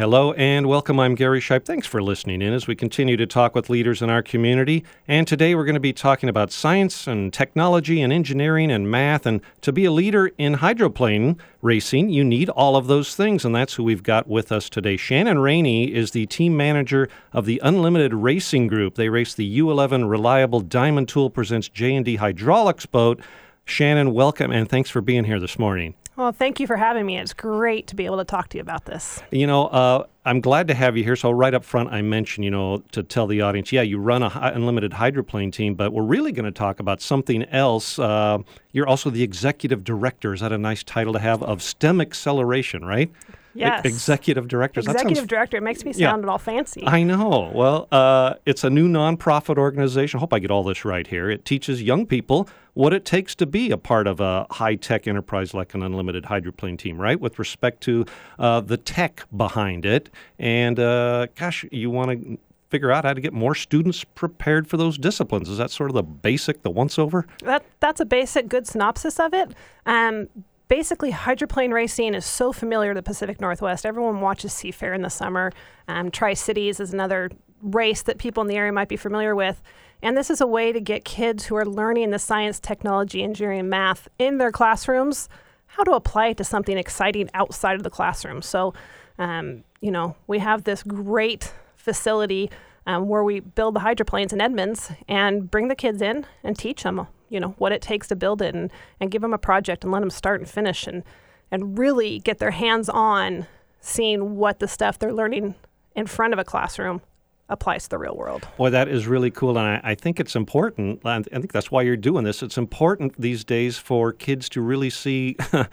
Hello and welcome. I'm Gary Shipe. Thanks for listening in as we continue to talk with leaders in our community. And today we're going to be talking about science and technology and engineering and math. And to be a leader in hydroplane racing, you need all of those things. And that's who we've got with us today. Shannon Rainey is the team manager of the Unlimited Racing Group. They race the U11 Reliable Diamond Tool presents J&D Hydraulics boat. Shannon, welcome and thanks for being here this morning. Well, thank you for having me. It's great to be able to talk to you about this. You know, uh, I'm glad to have you here. So, right up front, I mentioned, you know, to tell the audience, yeah, you run a unlimited hydroplane team, but we're really going to talk about something else. Uh, you're also the executive director. Is that a nice title to have of STEM Acceleration, right? Yes. E- executive directors. That Executive sounds director. It makes me Yeah. sound all fancy. I know. Well, uh, it's a new nonprofit organization. I hope I get all this right here. It teaches young people what it takes to be a part of a high tech enterprise like an unlimited hydroplane team, right? With respect to uh, the tech behind it. And uh, gosh, you want to figure out how to get more students prepared for those disciplines. Is that sort of the basic, the once over? that that's a basic good synopsis of it. Um, basically, hydroplane racing is so familiar to the Pacific Northwest. Everyone watches Seafair in the summer. Um, Tri Cities is another race that people in the area might be familiar with. And this is a way to get kids who are learning the science, technology, engineering, and math in their classrooms how to apply it to something exciting outside of the classroom. So, um, you know, we have this great facility um, where we build the hydroplanes in Edmonds and bring the kids in and teach them, you know, what it takes to build it and, and give them a project and let them start and finish and, and really get their hands on seeing what the stuff they're learning in front of a classroom applies to the real world. Boy, that is really cool, and I, I think it's important. I think that's why you're doing this. It's important these days for kids to really see.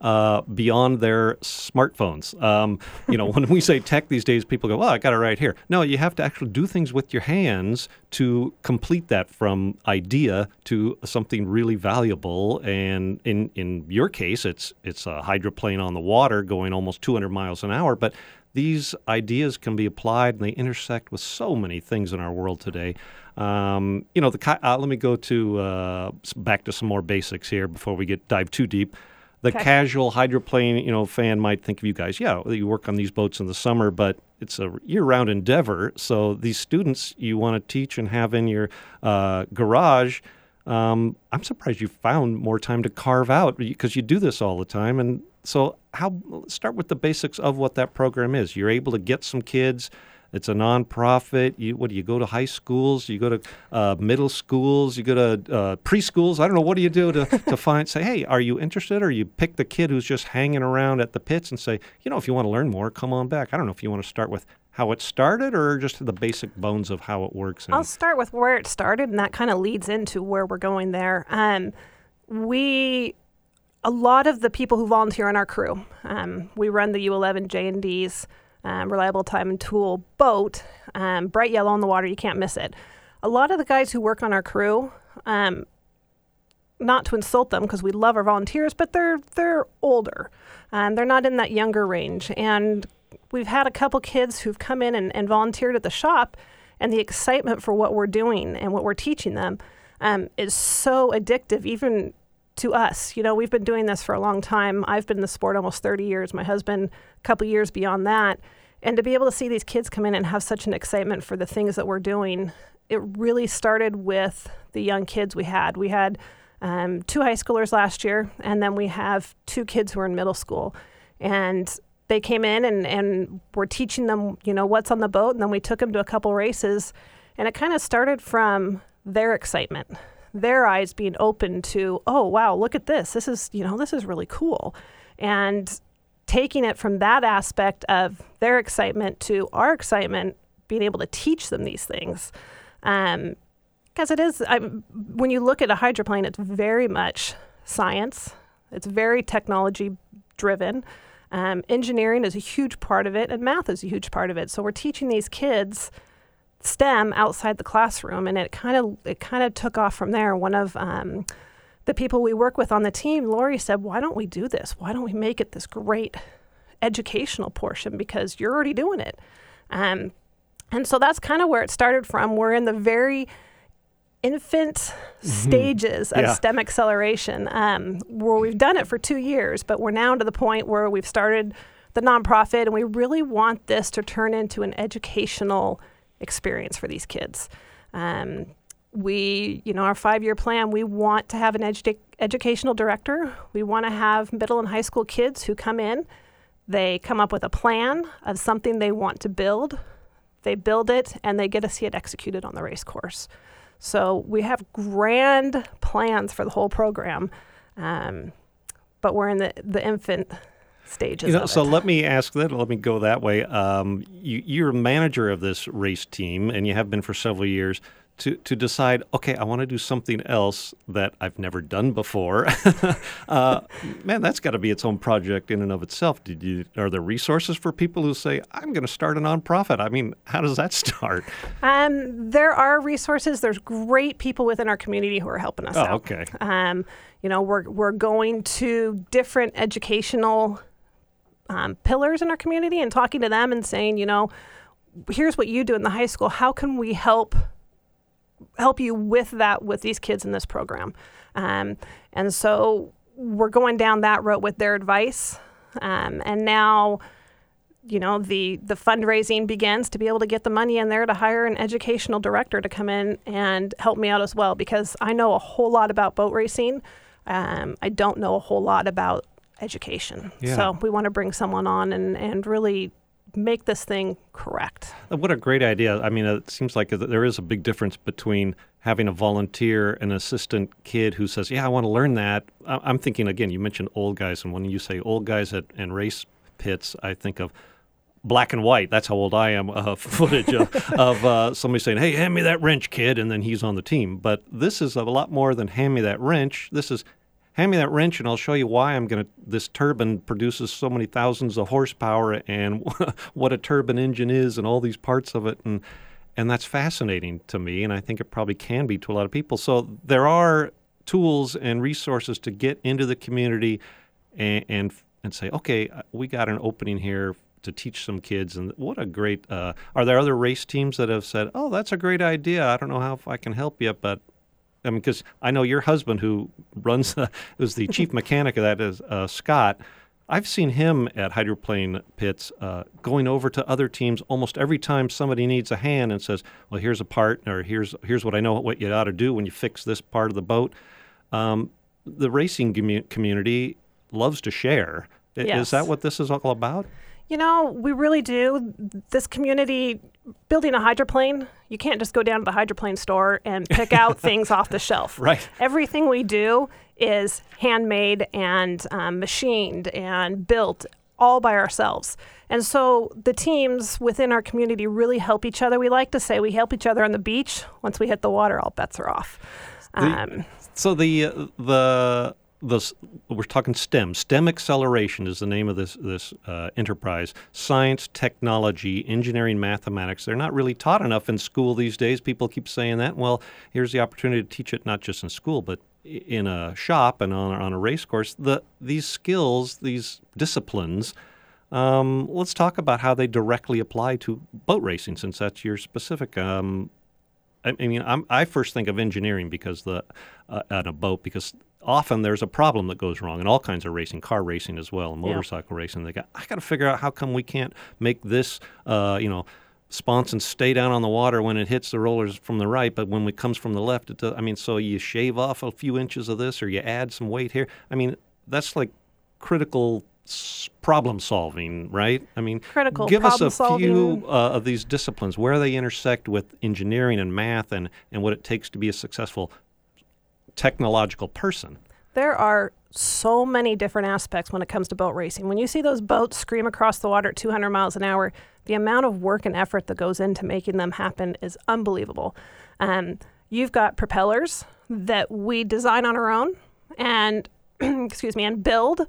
Uh, beyond their smartphones. Um, you know, when we say tech these days, people go, well, I got it right here. No, you have to actually do things with your hands to complete that from idea to something really valuable. And in, in your case, it's, it's a hydroplane on the water going almost 200 miles an hour. But these ideas can be applied and they intersect with so many things in our world today. Um, you know, the uh, let me go to uh, back to some more basics here before we get dive too deep. The Okay. casual hydroplane, you know, fan might think of you guys. Yeah, you work on these boats in the summer, but it's a year-round endeavor. So these students you want to teach and have in your uh, garage. Um, I'm surprised you found more time to carve out because you do this all the time. And so, how start with the basics of what that program is. You're able to get some kids. It's a nonprofit. You what do you go to high schools? You go to uh, middle schools. You go to uh, preschools. I don't know. What do you do to, to find? Say, hey, are you interested? Or you pick the kid who's just hanging around at the pits and say, you know, if you want to learn more, come on back. I don't know if you want to start with how it started or just the basic bones of how it works. And, I'll start with where it started, and that kind of leads into where we're going there. Um, we, a lot of the people who volunteer on our crew, um, we run the U11 J and D's um, reliable Diamond tool boat, um, bright yellow on the water. You can't miss it. A lot of the guys who work on our crew, um, not to insult them because we love our volunteers, but they're they're older, and they're not in that younger range, and we've had a couple kids who've come in and, and volunteered at the shop, and the excitement for what we're doing and what we're teaching them um, is so addictive, even to us. You know, we've been doing this for a long time. I've been in the sport almost 30 years. My husband, a couple years beyond that. And to be able to see these kids come in and have such an excitement for the things that we're doing, it really started with the young kids we had. We had um, two high schoolers last year, and then we have two kids who are in middle school. And they came in and, and we're teaching them, you know, what's on the boat. And then we took them to a couple races. And it kind of started from their excitement, their eyes being open to, oh, wow, look at this. This is, you know, this is really cool. And taking it from that aspect of their excitement to our excitement, being able to teach them these things. Um, because it is, I, when you look at a hydroplane, it's very much science, it's very technology driven. Um, engineering is a huge part of it, and math is a huge part of it. So we're teaching these kids STEM outside the classroom, and it kind of it kind of took off from there. One of um, the people we work with on the team, Lori, said, "Why don't we do this? Why don't we make it this great educational portion? Because you're already doing it." Um, and so that's kind of where it started from. We're in the very infant stages of Yeah. STEM acceleration, um, where we've done it for two years, but we're now to the point where we've started the nonprofit, and we really want this to turn into an educational experience for these kids. Um, we, you know, our five year plan, we want to have an edu- educational director. We want to have middle and high school kids who come in. They come up with a plan of something they want to build. They build it and they get to see it executed on the race course. So we have grand plans for the whole program, um, but we're in the, the infant stages. You know, so let me ask that. Let me go that way. Um, you, you're a manager of this race team, and you have been for several years to, to decide, okay, I want to do something else that I've never done before. uh, man, that's got to be its own project in and of itself. Did you? Are there resources for people who say, I'm going to start a nonprofit? I mean, how does that start? Um, there are resources. There's great people within our community who are helping us oh, out. okay. Um, you know, we're we're going to different educational um, pillars in our community and talking to them and saying, you know, here's what you do in the high school. How can we help? help you with that with these kids in this program. Um, and so we're going down that road with their advice. Um, and now, you know, the, the fundraising begins to be able to get the money in there to hire an educational director to come in and help me out as well because I know a whole lot about boat racing. Um, I don't know a whole lot about education. Yeah. So we want to bring someone on and, and really make this thing correct. Uh, what a great idea. I mean, it seems like there is a big difference between having a volunteer, an assistant kid who says, Yeah, I want to learn that. I'm thinking, again, you mentioned old guys, and when you say old guys at, and race pits, I think of black and white. That's how old I am. Uh, footage of, of uh, somebody saying, "Hey, hand me that wrench, kid," and then he's on the team. But this is a lot more than hand me that wrench. This is hand me that wrench and I'll show you why I'm going to. This turbine produces so many thousands of horsepower and what a turbine engine is and all these parts of it. And, and that's fascinating to me. And I think it probably can be to a lot of people. So there are tools and resources to get into the community and, and, and say, okay, uh, we got an opening here to teach some kids. And what a great, uh, are there other race teams that have said, oh, that's a great idea. I don't know how I can help you, but I mean, because I know your husband, who runs, uh, was the chief mechanic of that, is uh, Scott. I've seen him at hydroplane pits uh, going over to other teams almost every time somebody needs a hand and says, "Well, here's a part, or here's here's what I know what you ought to do when you fix this part of the boat." Um, the racing community loves to share. Yes. Is that what this is all about? You know, we really do. This community building a hydroplane, you can't just go down to the hydroplane store and pick out things off the shelf. Right. Everything we do is handmade and um, machined and built all by ourselves. And so the teams within our community really help each other. We like to say we help each other on the beach. Once we hit the water, all bets are off. Um, so the uh, the the we're talking STEM. STEM acceleration is the name of this this uh, enterprise. Science, technology, engineering, mathematics. They're not really taught enough in school these days. People keep saying that. Well, here's the opportunity to teach it not just in school, but in a shop and on, on a race course. The these skills, these disciplines. Um, let's talk about how they directly apply to boat racing, since that's your specific um, I mean, I'm, i first think of engineering because the uh, on a boat because often there's a problem that goes wrong in all kinds of racing, car racing as well, and motorcycle yeah. racing. They got I got to figure out how come we can't make this, uh, you know, sponson stay down on the water when it hits the rollers from the right, but when it comes from the left, it does, I mean, so you shave off a few inches of this or you add some weight here. I mean, that's like critical problem solving, right? I mean, critical. Give us a solving. few uh, of these disciplines where they intersect with engineering and math, and and what it takes to be a successful technological person. There are so many different aspects when it comes to boat racing. When you see those boats scream across the water at 200 miles an hour, the amount of work and effort that goes into making them happen is unbelievable. Um, you've got propellers that we design on our own and excuse me and build,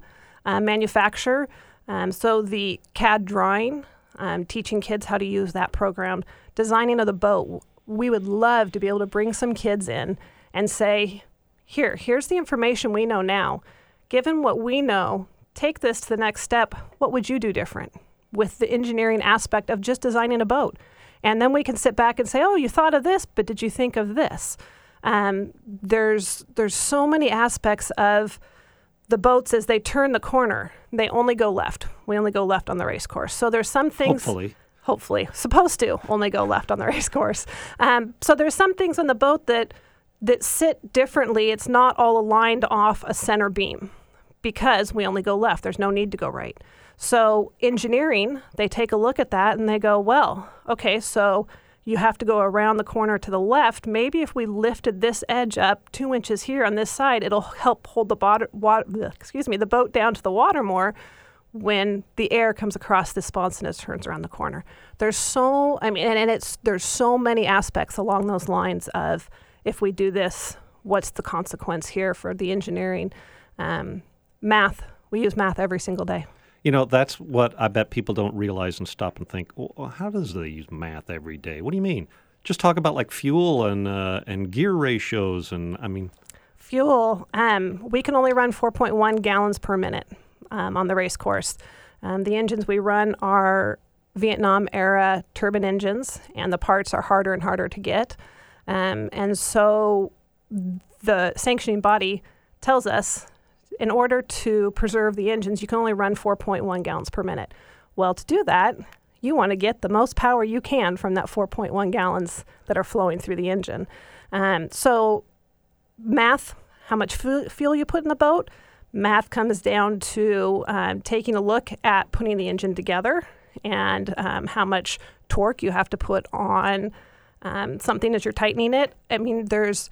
uh, manufacture. Um, so the CAD drawing, um, teaching kids how to use that program, designing of the boat. We would love to be able to bring some kids in and say, here, here's the information we know now. Given what we know, take this to the next step. What would you do different with the engineering aspect of just designing a boat? And then we can sit back and say, oh, you thought of this, but did you think of this? Um, there's there's so many aspects of the boats as they turn the corner, they only go left. We only go left on the race course. So there's some things. Hopefully. Hopefully, supposed to only go left on the race course. Um, so there's some things on the boat that that sit differently. It's not all aligned off a center beam because we only go left. There's no need to go right. So engineering, they take a look at that and they go, well, okay, so you have to go around the corner to the left. Maybe if we lifted this edge up two inches here on this side, it'll help hold the water, water excuse me, the boat down to the water more when the air comes across this sponson it turns around the corner. There's so, I mean, and, and it's there's so many aspects along those lines of if we do this, what's the consequence here for the engineering? Um, math, we use math every single day. You know, that's what I bet people don't realize and stop and think. Well, how does they use math every day? What do you mean? Just talk about like fuel and uh, and gear ratios and I mean. Fuel. Um, we can only run 4.1 gallons per minute um, on the race course. Um, the engines we run are Vietnam era turbine engines, and the parts are harder and harder to get. Um, and so the sanctioning body tells us in order to preserve the engines, you can only run 4.1 gallons per minute. Well, to do that, you want to get the most power you can from that 4.1 gallons that are flowing through the engine. Um, so, math, how much fu- fuel you put in the boat, math comes down to um, taking a look at putting the engine together and um, how much torque you have to put on um, something as you're tightening it. I mean, there's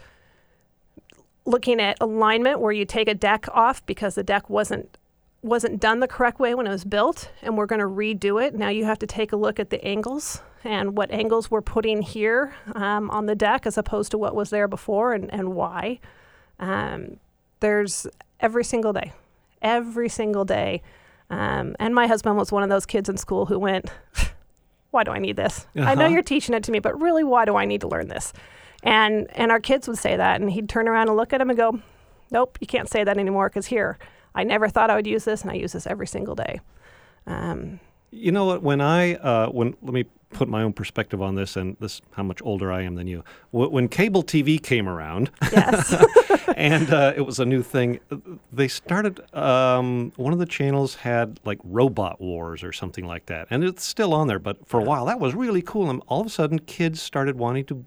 looking at alignment where you take a deck off because the deck wasn't wasn't done the correct way when it was built and we're going to redo it. Now you have to take a look at the angles and what angles we're putting here um, on the deck as opposed to what was there before and, and why. Um, there's every single day every single day. Um, and my husband was one of those kids in school who went why do i need this uh-huh. i know uh-huh. you're teaching it to me but really why do i need to learn this and and our kids would say that, and he'd turn around and look at him and go, "Nope, you can't say that anymore because here, I never thought I would use this, and I use this every single day." Um, you know what? When I uh, when let me put my own perspective on this, and this how much older I am than you. When cable TV came around, yes, and uh, it was a new thing, they started. Um, one of the channels had like Robot Wars or something like that, and it's still on there. But for a while, that was really cool, and all of a sudden, kids started wanting to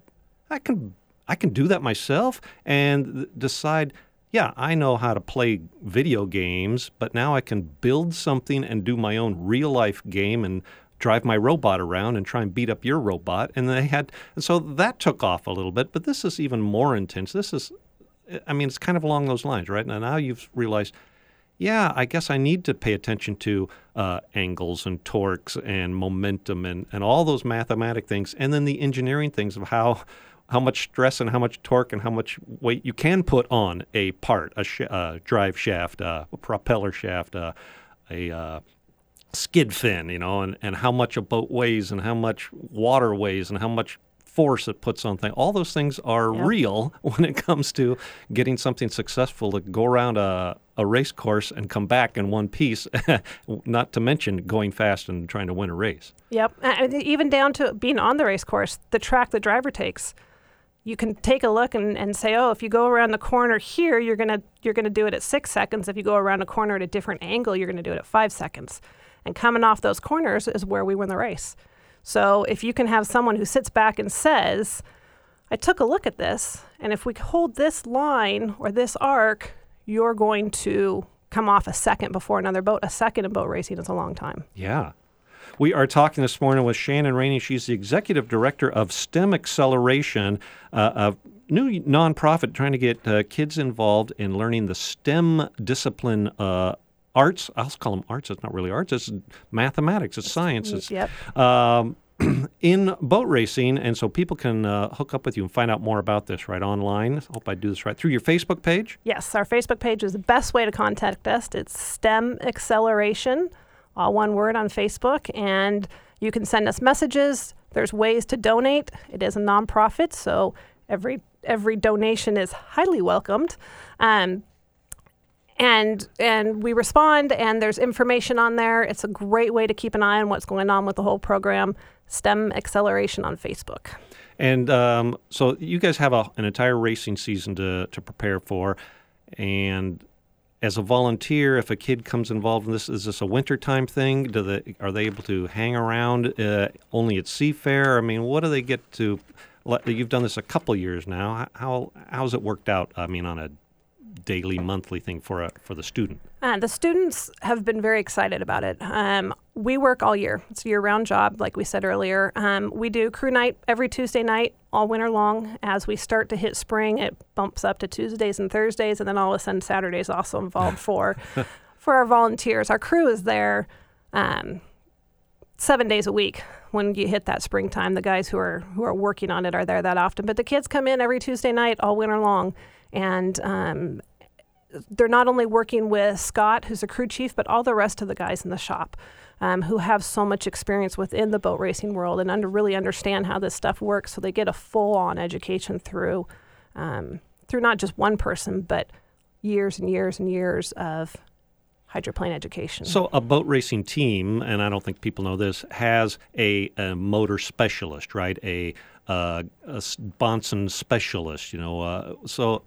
I can I can do that myself and decide yeah, I know how to play video games, but now I can build something and do my own real life game and drive my robot around and try and beat up your robot. And they had, and so that took off a little bit, but this is even more intense. This is, I mean, it's kind of along those lines, right? Now, now you've realized, yeah, I guess I need to pay attention to uh, angles and torques and momentum and, and all those mathematic things, and then the engineering things of how how much stress and how much torque and how much weight you can put on a part, a sh- uh, drive shaft, uh, a propeller shaft, uh, a uh, skid fin, you know, and, and how much a boat weighs and how much water weighs and how much force it puts on things. All those things are yep. real when it comes to getting something successful to go around a, a race course and come back in one piece, not to mention going fast and trying to win a race. Yep. And even down to being on the race course, the track the driver takes you can take a look and, and say, oh, if you go around the corner here, you're gonna you're gonna do it at six seconds. If you go around a corner at a different angle, you're gonna do it at five seconds. And coming off those corners is where we win the race. So if you can have someone who sits back and says, I took a look at this, and if we hold this line or this arc, you're going to come off a second before another boat. A second in boat racing is a long time. Yeah. We are talking this morning with Shannon Rainey. She's the executive director of STEM Acceleration, uh, a new nonprofit trying to get uh, kids involved in learning the STEM discipline. Uh, arts, I'll call them arts. It's not really arts. It's mathematics. It's science. It's, yep. Um, in boat racing, and so people can uh, hook up with you and find out more about this right online. I hope I do this right through your Facebook page. Yes, our Facebook page is the best way to contact us. It's STEM Acceleration all one word on Facebook. And you can send us messages. There's ways to donate. It is a nonprofit, so every every donation is highly welcomed. Um, and and we respond, and there's information on there. It's a great way to keep an eye on what's going on with the whole program. STEM Acceleration on Facebook. And um, so you guys have a, an entire racing season to, to prepare for, and as a volunteer, if a kid comes involved in this, is this a wintertime thing? Do they are they able to hang around uh, only at Seafair? I mean, what do they get to? You've done this a couple years now. How how's it worked out? I mean, on a daily, monthly thing for a, for the student? Uh, the students have been very excited about it. Um, we work all year. It's a year-round job, like we said earlier. Um, we do crew night every Tuesday night all winter long. As we start to hit spring, it bumps up to Tuesdays and Thursdays, and then all of a sudden Saturdays also involved for for our volunteers. Our crew is there um, seven days a week. When you hit that springtime, the guys who are who are working on it are there that often. But the kids come in every Tuesday night all winter long, and um, they're not only working with Scott, who's a crew chief, but all the rest of the guys in the shop. Um, who have so much experience within the boat racing world and under, really understand how this stuff works, so they get a full-on education through um, through not just one person, but years and years and years of hydroplane education. So, a boat racing team, and I don't think people know this, has a, a motor specialist, right? A, uh, a sponson specialist, you know. Uh, so,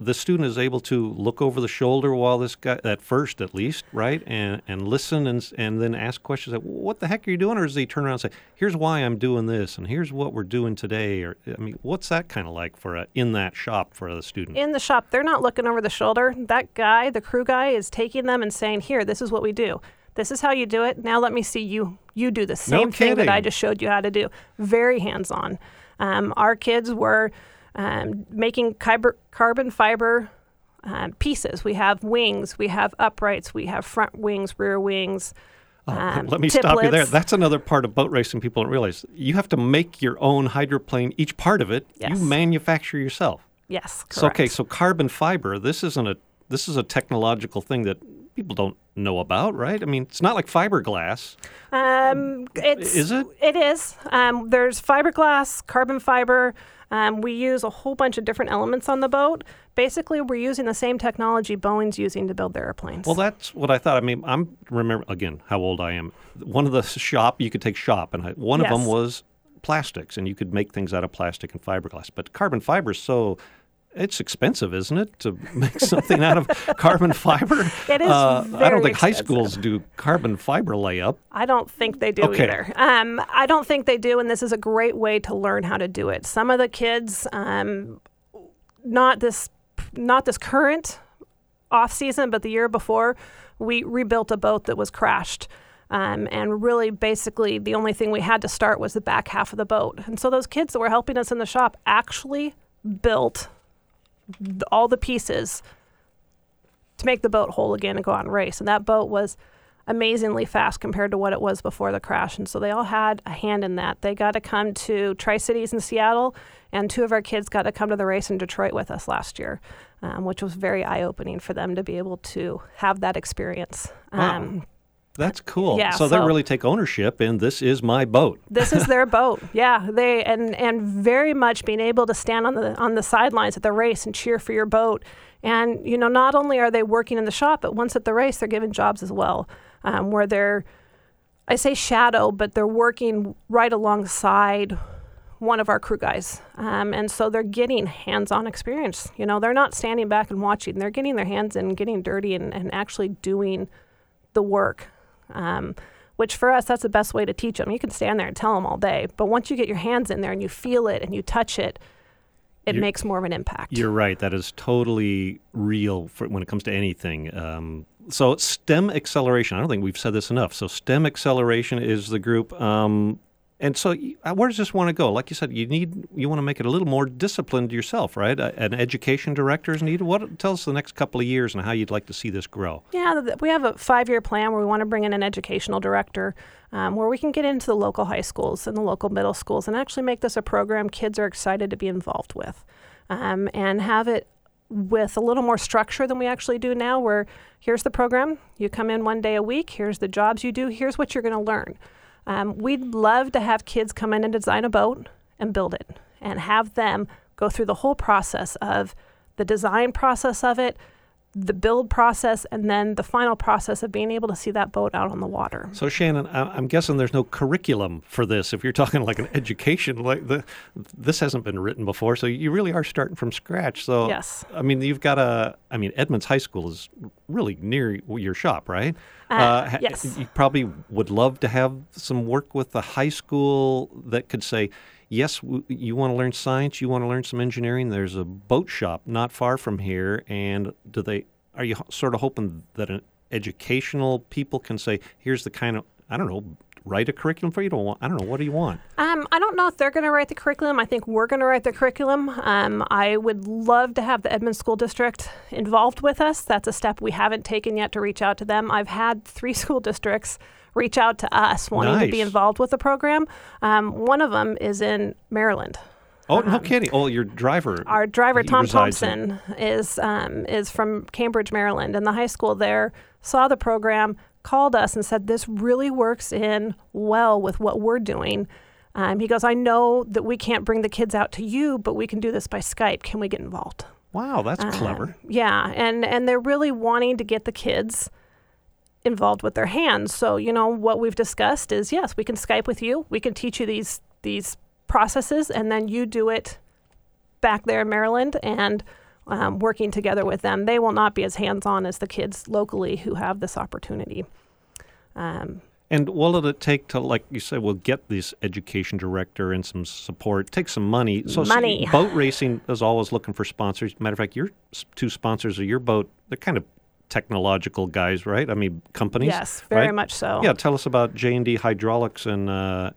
the student is able to look over the shoulder while this guy, at first at least, right, and and listen and and then ask questions like, "What the heck are you doing?" Or does he turn around and say, "Here's why I'm doing this, and here's what we're doing today"? Or I mean, what's that kind of like for a, in that shop for the student? In the shop, they're not looking over the shoulder. That guy, the crew guy, is taking them and saying, "Here, this is what we do." This is how you do it. Now let me see you. You do the same no thing that I just showed you how to do. Very hands-on. Um, our kids were um, making carbon fiber uh, pieces. We have wings, we have uprights, we have front wings, rear wings. Oh, um, let me tiplets. stop you there. That's another part of boat racing people don't realize. You have to make your own hydroplane, each part of it, yes. you manufacture yourself. Yes, correct. So, okay, so carbon fiber, this isn't a this is a technological thing that people don't know about, right? I mean, it's not like fiberglass. Um, it's, is it? It is. Um, there's fiberglass, carbon fiber. Um, we use a whole bunch of different elements on the boat. Basically, we're using the same technology Boeing's using to build their airplanes. Well, that's what I thought. I mean, I'm remember again how old I am. One of the shop you could take shop, and I, one yes. of them was plastics, and you could make things out of plastic and fiberglass. But carbon fiber is so it's expensive, isn't it, to make something out of carbon fiber? It is. Uh, I don't think expensive. high schools do carbon fiber layup. I don't think they do okay. either. Um, I don't think they do, and this is a great way to learn how to do it. Some of the kids, um, not this, not this current off season, but the year before, we rebuilt a boat that was crashed. Um, and really, basically, the only thing we had to start was the back half of the boat. And so, those kids that were helping us in the shop actually built all the pieces to make the boat whole again and go out and race. And that boat was amazingly fast compared to what it was before the crash. And so they all had a hand in that. They got to come to Tri Cities in Seattle, and two of our kids got to come to the race in Detroit with us last year, um, which was very eye opening for them to be able to have that experience. Wow. Um, that's cool. Yeah, so, so, they really take ownership and this is my boat. this is their boat. Yeah, they and and very much being able to stand on the on the sidelines at the race and cheer for your boat. And you know, not only are they working in the shop, but once at the race, they're given jobs as well, um, where they're I say shadow, but they're working right alongside one of our crew guys. Um, and so they're getting hands on experience. You know, they're not standing back and watching, they're getting their hands in, getting dirty, and, and actually doing the work. Um, which for us, that's the best way to teach them. You can stand there and tell them all day, but once you get your hands in there and you feel it and you touch it, it you're, makes more of an impact. You're right. That is totally real for, when it comes to anything. Um, so STEM acceleration. I don't think we've said this enough. So STEM acceleration is the group. Um, and so, uh, where does this want to go? Like you said, you need you want to make it a little more disciplined yourself, right? An education director is needed. What tell us the next couple of years and how you'd like to see this grow? Yeah, we have a five-year plan where we want to bring in an educational director, um, where we can get into the local high schools and the local middle schools and actually make this a program kids are excited to be involved with, um, and have it with a little more structure than we actually do now. Where here's the program, you come in one day a week. Here's the jobs you do. Here's what you're going to learn. Um, we'd love to have kids come in and design a boat and build it and have them go through the whole process of the design process of it, the build process and then the final process of being able to see that boat out on the water. So Shannon, I'm guessing there's no curriculum for this. If you're talking like an education, like the, this hasn't been written before, so you really are starting from scratch. So yes, I mean you've got a, I mean Edmonds High School is really near your shop, right? Uh, uh, yes. You probably would love to have some work with the high school that could say, yes, w- you want to learn science, you want to learn some engineering. There's a boat shop not far from here, and do they? Are you sort of hoping that an educational people can say, here's the kind of I don't know, write a curriculum for you? Don't want, I don't know. What do you want? Um, I don't know if they're going to write the curriculum. I think we're going to write the curriculum. Um, I would love to have the Edmonds School District involved with us. That's a step we haven't taken yet to reach out to them. I've had three school districts reach out to us wanting nice. to be involved with the program. Um, one of them is in Maryland. Oh no um, kidding! Oh, your driver. Our driver Tom Thompson in. is um, is from Cambridge, Maryland, and the high school there saw the program, called us, and said this really works in well with what we're doing. Um, he goes, I know that we can't bring the kids out to you, but we can do this by Skype. Can we get involved? Wow, that's uh, clever. Yeah, and and they're really wanting to get the kids involved with their hands. So, you know, what we've discussed is yes, we can Skype with you. We can teach you these these processes and then you do it back there in Maryland and um, working together with them. They will not be as hands-on as the kids locally who have this opportunity. Um, and what will it take to, like you said, we'll get this education director and some support, take some money. So, money. So boat racing is always looking for sponsors. Matter of fact, your two sponsors of your boat, they're kind of technological guys, right? I mean, companies. Yes, very right? much so. Yeah, tell us about J and D Hydraulics and uh,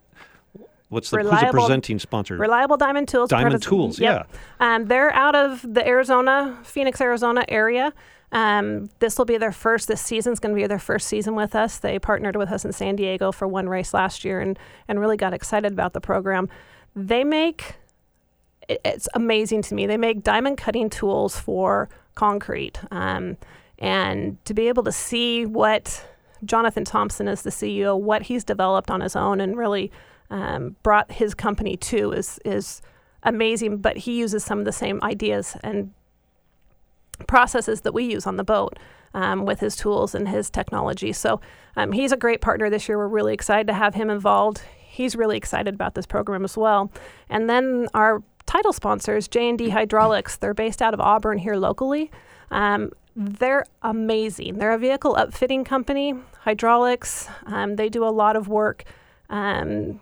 what's the reliable, who's the presenting sponsor? Reliable Diamond Tools. Diamond Tools, yep. yeah. Um, they're out of the Arizona, Phoenix, Arizona area. Um, this will be their first. This season's going to be their first season with us. They partnered with us in San Diego for one race last year, and and really got excited about the program. They make it's amazing to me. They make diamond cutting tools for concrete. Um, and to be able to see what Jonathan Thompson is the CEO, what he's developed on his own and really um, brought his company to is is amazing. But he uses some of the same ideas and processes that we use on the boat um, with his tools and his technology. So um, he's a great partner this year. We're really excited to have him involved. He's really excited about this program as well. And then our title sponsors, J&D Hydraulics, they're based out of Auburn here locally. Um, they're amazing. They're a vehicle upfitting company, hydraulics. Um, they do a lot of work um,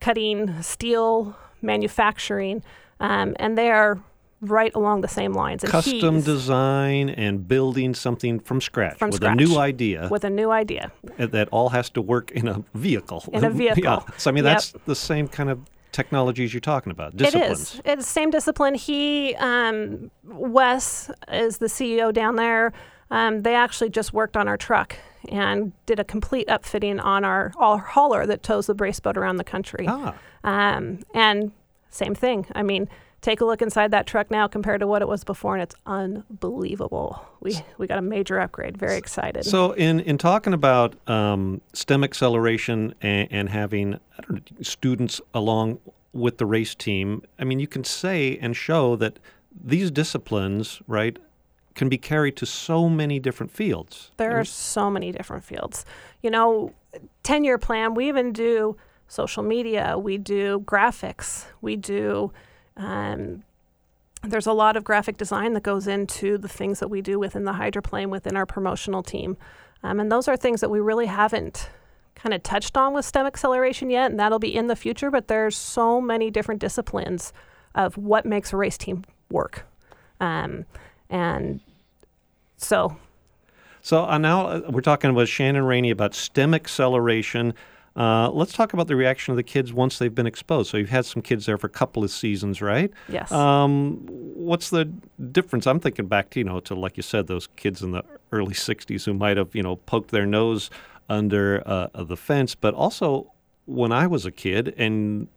cutting steel, manufacturing, um, and they are right along the same lines. And Custom design and building something from scratch from with scratch. a new idea. With a new idea. That all has to work in a vehicle. In a vehicle. yeah. So, I mean, yep. that's the same kind of technologies you're talking about? Disciplines. It is. It's the same discipline. He, um, Wes, is the CEO down there. Um, they actually just worked on our truck and did a complete upfitting on our, our hauler that tows the brace boat around the country. Ah. Um, and same thing. I mean, take a look inside that truck now compared to what it was before, and it's unbelievable. We we got a major upgrade. Very excited. So, in in talking about um, STEM acceleration and, and having know, students along with the race team, I mean, you can say and show that these disciplines, right, can be carried to so many different fields. There are so many different fields. You know, 10 year plan, we even do social media, we do graphics, we do um, there's a lot of graphic design that goes into the things that we do within the hydroplane within our promotional team. Um, and those are things that we really haven't kind of touched on with STEM acceleration yet, and that'll be in the future. But there's so many different disciplines of what makes a race team work. Um, and so. So uh, now uh, we're talking with Shannon Rainey about STEM acceleration. Uh, let's talk about the reaction of the kids once they've been exposed. So you've had some kids there for a couple of seasons, right? Yes. Um, what's the difference? I'm thinking back to you know to like you said, those kids in the early '60s who might have you know poked their nose under uh, the fence, but also when I was a kid and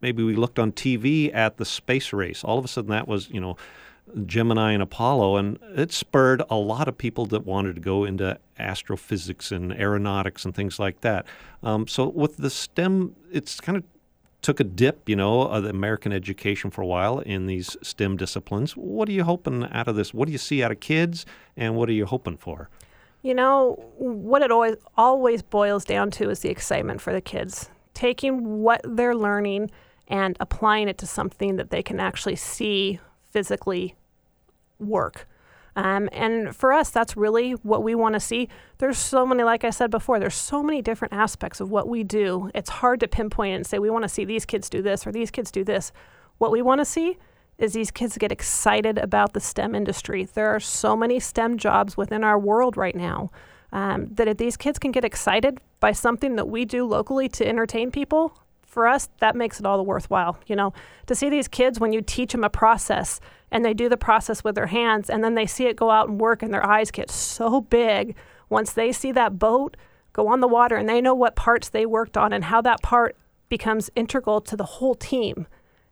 maybe we looked on TV at the space race. All of a sudden, that was you know Gemini and Apollo, and it spurred a lot of people that wanted to go into astrophysics and aeronautics and things like that. Um, so with the STEM, it's kind of took a dip, you know, of the American education for a while in these STEM disciplines. What are you hoping out of this? What do you see out of kids, and what are you hoping for? You know, what it always always boils down to is the excitement for the kids. Taking what they're learning and applying it to something that they can actually see physically work. Um, and for us, that's really what we want to see. There's so many, like I said before, there's so many different aspects of what we do. It's hard to pinpoint and say, we want to see these kids do this or these kids do this. What we want to see is these kids get excited about the STEM industry. There are so many STEM jobs within our world right now um, that if these kids can get excited by something that we do locally to entertain people, for us, that makes it all the worthwhile. You know, to see these kids when you teach them a process and they do the process with their hands and then they see it go out and work and their eyes get so big once they see that boat go on the water and they know what parts they worked on and how that part becomes integral to the whole team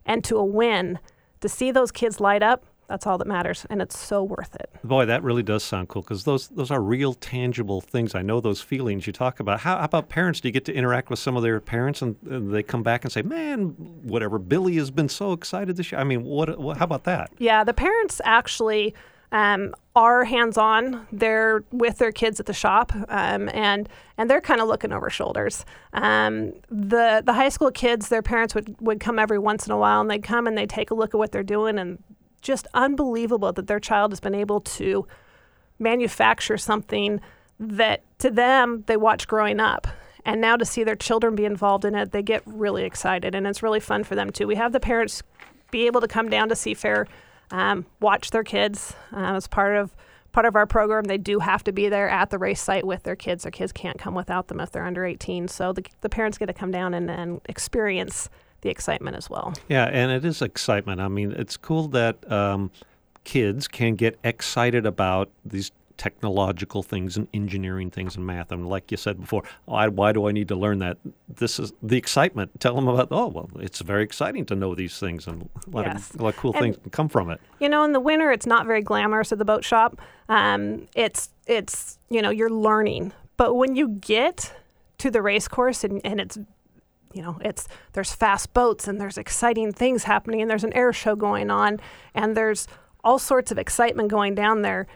and to a win to see those kids light up that's all that matters and it's so worth it. Boy that really does sound cool because those those are real tangible things. I know those feelings you talk about. How, how, about parents? Do you get to interact with some of their parents and, and, they come back and say man whatever billy has been so excited this year. I mean what, what how about that? Yeah the parents actually um, are hands-on. They're with their kids at the shop, um, and and they're kind of looking over shoulders. Um, the the high school kids, their parents would would come every once in a while, and they'd come and they'd take a look at what they're doing, and just unbelievable that their child has been able to manufacture something that to them they watch growing up. And now to see their children be involved in it, they get really excited, and it's really fun for them too. We have the parents be able to come down to Seafair, um, watch their kids uh, as part of part of our program. They do have to be there at the race site with their kids. Their kids can't come without them if they're under 18. So the, the parents get to come down and, and experience the excitement as well. Yeah, and it is excitement. I mean, it's cool that um, kids can get excited about these technological things and engineering things and math. And like you said before, why, why do I need to learn that? This is the excitement. Tell them about, oh, well, it's very exciting to know these things and a lot, yes. of, a lot of cool and, things come from it. You know, in the winter, it's not very glamorous at the boat shop. Um, it's, it's, you know, you're learning. But when you get to the race course and, and it's you know, it's there's fast boats and there's exciting things happening and there's an air show going on and there's all sorts of excitement going down there.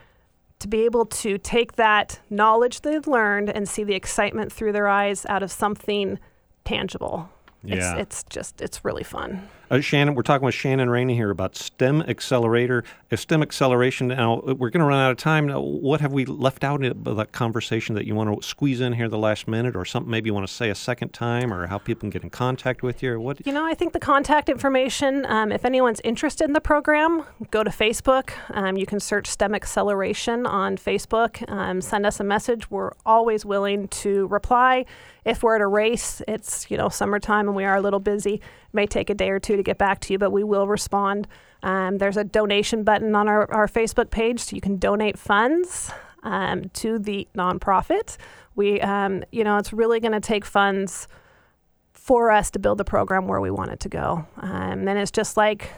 To be able to take that knowledge they've learned and see the excitement through their eyes out of something tangible. Yeah. It's, it's just, it's really fun. Uh, Shannon, we're talking with Shannon Rainey here about STEM Accelerator. STEM Acceleration, now we're going to run out of time. Now, what have we left out of that conversation that you want to squeeze in here the last minute or something maybe you want to say a second time or how people can get in contact with you or what? You know, I think the contact information, um, if anyone's interested in the program, go to Facebook. Um, you can search STEM Acceleration on Facebook. Um, send us a message. We're always willing to reply. If we're at a race, it's, you know, summertime and we are a little busy. May take a day or two to get back to you, but we will respond. Um, there's a donation button on our, our Facebook page, so you can donate funds um, to the nonprofit. We, um, you know, it's really going to take funds for us to build the program where we want it to go. Um, and it's just like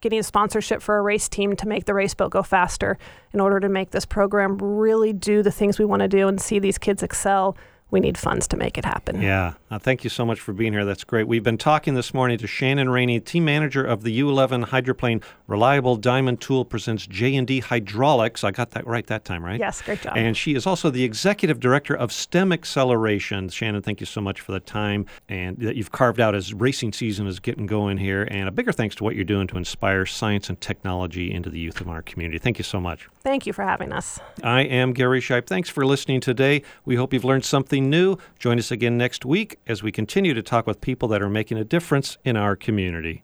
getting a sponsorship for a race team to make the race boat go faster in order to make this program really do the things we want to do and see these kids excel we need funds to make it happen. Yeah. Uh, thank you so much for being here. That's great. We've been talking this morning to Shannon Rainey, team manager of the U11 hydroplane. Reliable Diamond Tool presents J&D Hydraulics. I got that right that time, right? Yes, great job. And she is also the executive director of STEM Acceleration. Shannon, thank you so much for the time and that you've carved out as racing season is getting going here. And a bigger thanks to what you're doing to inspire science and technology into the youth of our community. Thank you so much. Thank you for having us. I am Gary Shipe. Thanks for listening today. We hope you've learned something new. Join us again next week as we continue to talk with people that are making a difference in our community.